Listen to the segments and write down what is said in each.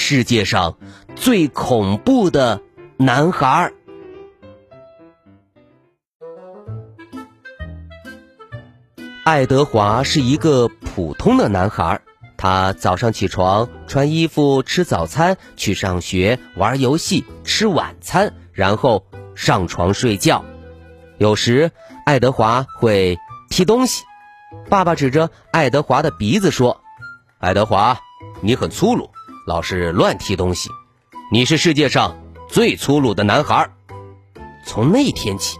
世界上最恐怖的男孩儿。爱德华是一个普通的男孩儿，他早上起床、穿衣服、吃早餐、去上学、玩游戏、吃晚餐，然后上床睡觉。有时，爱德华会踢东西。爸爸指着爱德华的鼻子说：“爱德华，你很粗鲁。”老是乱踢东西，你是世界上最粗鲁的男孩。从那天起，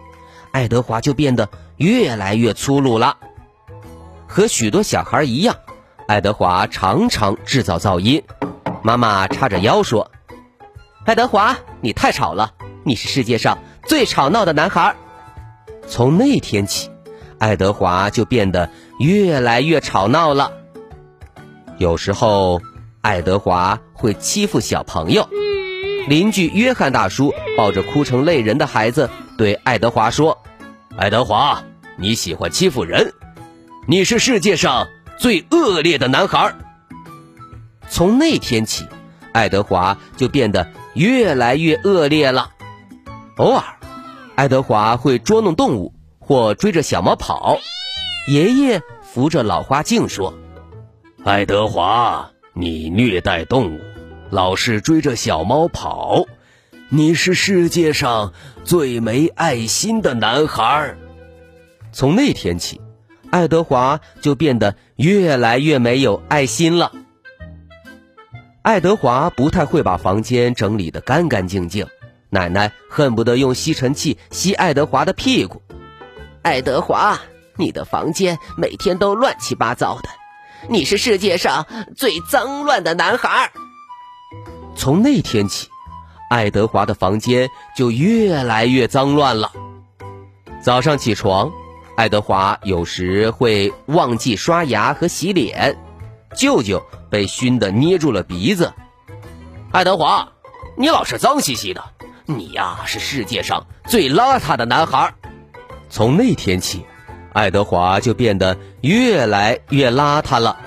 爱德华就变得越来越粗鲁了。和许多小孩一样，爱德华常常制造噪音。妈妈叉着腰说：“爱德华，你太吵了，你是世界上最吵闹的男孩。”从那天起，爱德华就变得越来越吵闹了。有时候。爱德华会欺负小朋友。邻居约翰大叔抱着哭成泪人的孩子，对爱德华说：“爱德华，你喜欢欺负人，你是世界上最恶劣的男孩。”从那天起，爱德华就变得越来越恶劣了。偶尔，爱德华会捉弄动物或追着小猫跑。爷爷扶着老花镜说：“爱德华。”你虐待动物，老是追着小猫跑，你是世界上最没爱心的男孩。从那天起，爱德华就变得越来越没有爱心了。爱德华不太会把房间整理得干干净净，奶奶恨不得用吸尘器吸爱德华的屁股。爱德华，你的房间每天都乱七八糟的。你是世界上最脏乱的男孩。从那天起，爱德华的房间就越来越脏乱了。早上起床，爱德华有时会忘记刷牙和洗脸，舅舅被熏得捏住了鼻子。爱德华，你老是脏兮兮的，你呀是世界上最邋遢的男孩。从那天起。爱德华就变得越来越邋遢了。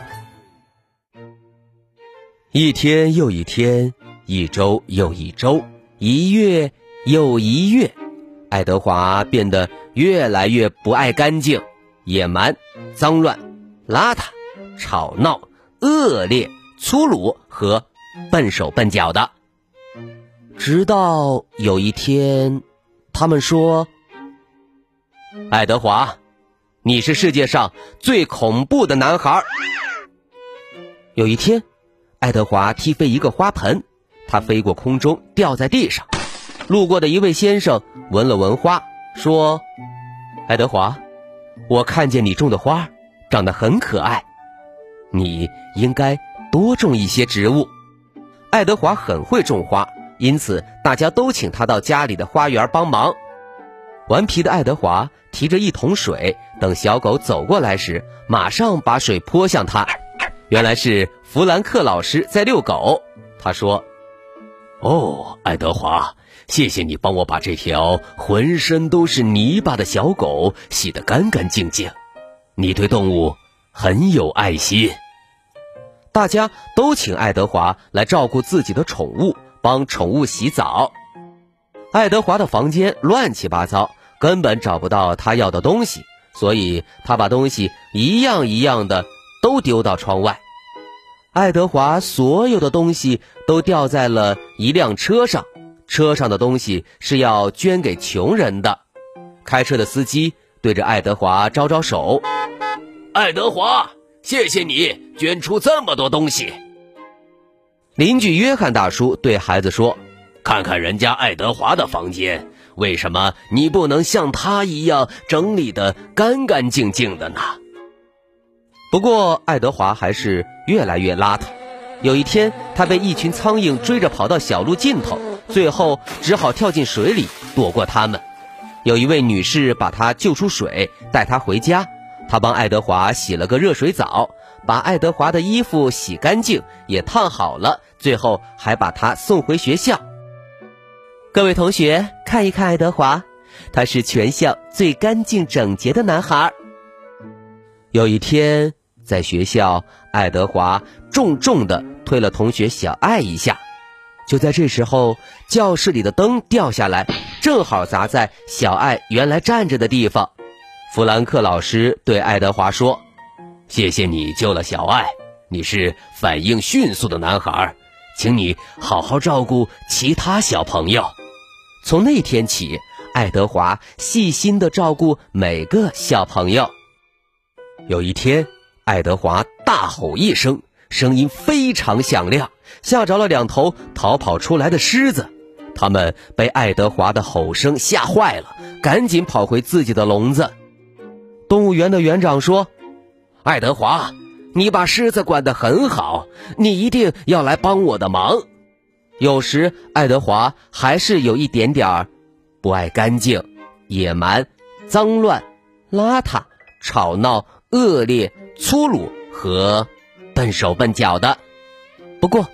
一天又一天，一周又一周，一月又一月，爱德华变得越来越不爱干净、野蛮、脏乱、邋遢、吵闹、恶劣、粗鲁和笨手笨脚的。直到有一天，他们说：“爱德华。”你是世界上最恐怖的男孩。有一天，爱德华踢飞一个花盆，他飞过空中，掉在地上。路过的一位先生闻了闻花，说：“爱德华，我看见你种的花长得很可爱，你应该多种一些植物。”爱德华很会种花，因此大家都请他到家里的花园帮忙。顽皮的爱德华。提着一桶水，等小狗走过来时，马上把水泼向它。原来是弗兰克老师在遛狗。他说：“哦，爱德华，谢谢你帮我把这条浑身都是泥巴的小狗洗得干干净净。你对动物很有爱心。”大家都请爱德华来照顾自己的宠物，帮宠物洗澡。爱德华的房间乱七八糟。根本找不到他要的东西，所以他把东西一样一样的都丢到窗外。爱德华所有的东西都掉在了一辆车上，车上的东西是要捐给穷人的。开车的司机对着爱德华招招手：“爱德华，谢谢你捐出这么多东西。”邻居约翰大叔对孩子说：“看看人家爱德华的房间。”为什么你不能像他一样整理的干干净净的呢？不过爱德华还是越来越邋遢。有一天，他被一群苍蝇追着跑到小路尽头，最后只好跳进水里躲过他们。有一位女士把他救出水，带他回家。她帮爱德华洗了个热水澡，把爱德华的衣服洗干净，也烫好了。最后还把他送回学校。各位同学，看一看爱德华，他是全校最干净整洁的男孩。有一天，在学校，爱德华重重的推了同学小爱一下。就在这时候，教室里的灯掉下来，正好砸在小爱原来站着的地方。弗兰克老师对爱德华说：“谢谢你救了小爱，你是反应迅速的男孩。”请你好好照顾其他小朋友。从那天起，爱德华细心的照顾每个小朋友。有一天，爱德华大吼一声，声音非常响亮，吓着了两头逃跑出来的狮子。他们被爱德华的吼声吓坏了，赶紧跑回自己的笼子。动物园的园长说：“爱德华。”你把狮子管得很好，你一定要来帮我的忙。有时爱德华还是有一点点儿不爱干净、野蛮、脏乱、邋遢、吵闹、恶劣、粗鲁和笨手笨脚的。不过，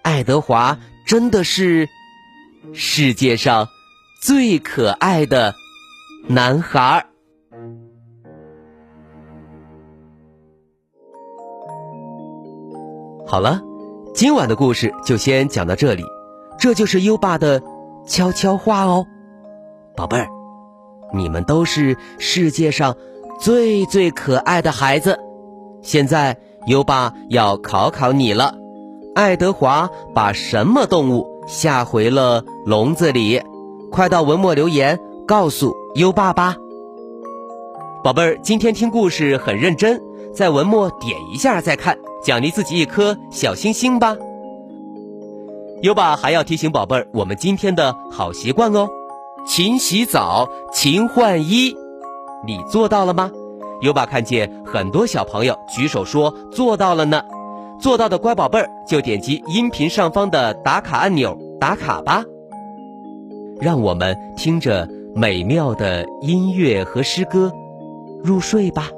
爱德华真的是世界上最可爱的男孩儿。好了，今晚的故事就先讲到这里。这就是优爸的悄悄话哦，宝贝儿，你们都是世界上最最可爱的孩子。现在优爸要考考你了：爱德华把什么动物吓回了笼子里？快到文末留言告诉优爸吧。宝贝儿，今天听故事很认真，在文末点一下再看。奖励自己一颗小星星吧。优爸还要提醒宝贝儿，我们今天的好习惯哦，勤洗澡，勤换衣，你做到了吗？优爸看见很多小朋友举手说做到了呢，做到的乖宝贝儿就点击音频上方的打卡按钮打卡吧。让我们听着美妙的音乐和诗歌入睡吧。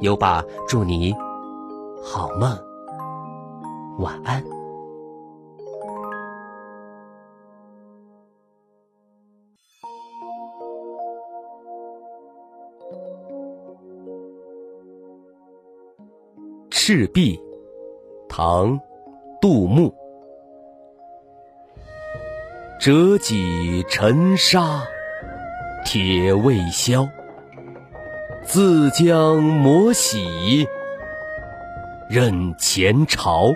优爸祝你。好梦，晚安。赤壁，唐，杜牧。折戟沉沙，铁未销。自将磨洗。任前朝，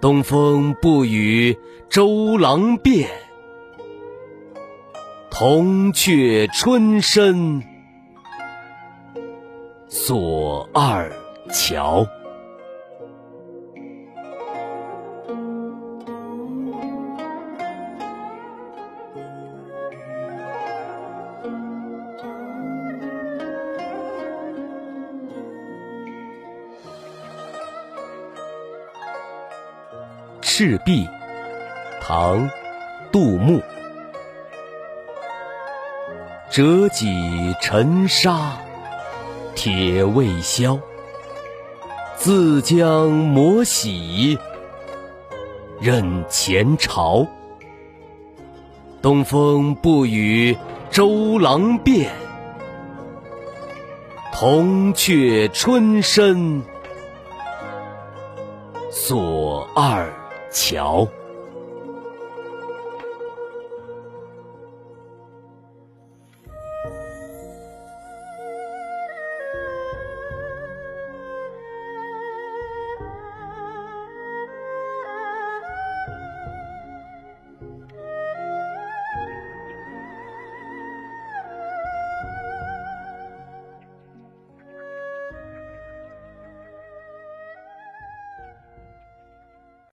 东风不与周郎便，铜雀春深锁二乔。赤壁，唐，杜牧。折戟沉沙，铁未销。自将磨洗，任前朝。东风不与周郎便，铜雀春深锁二。桥。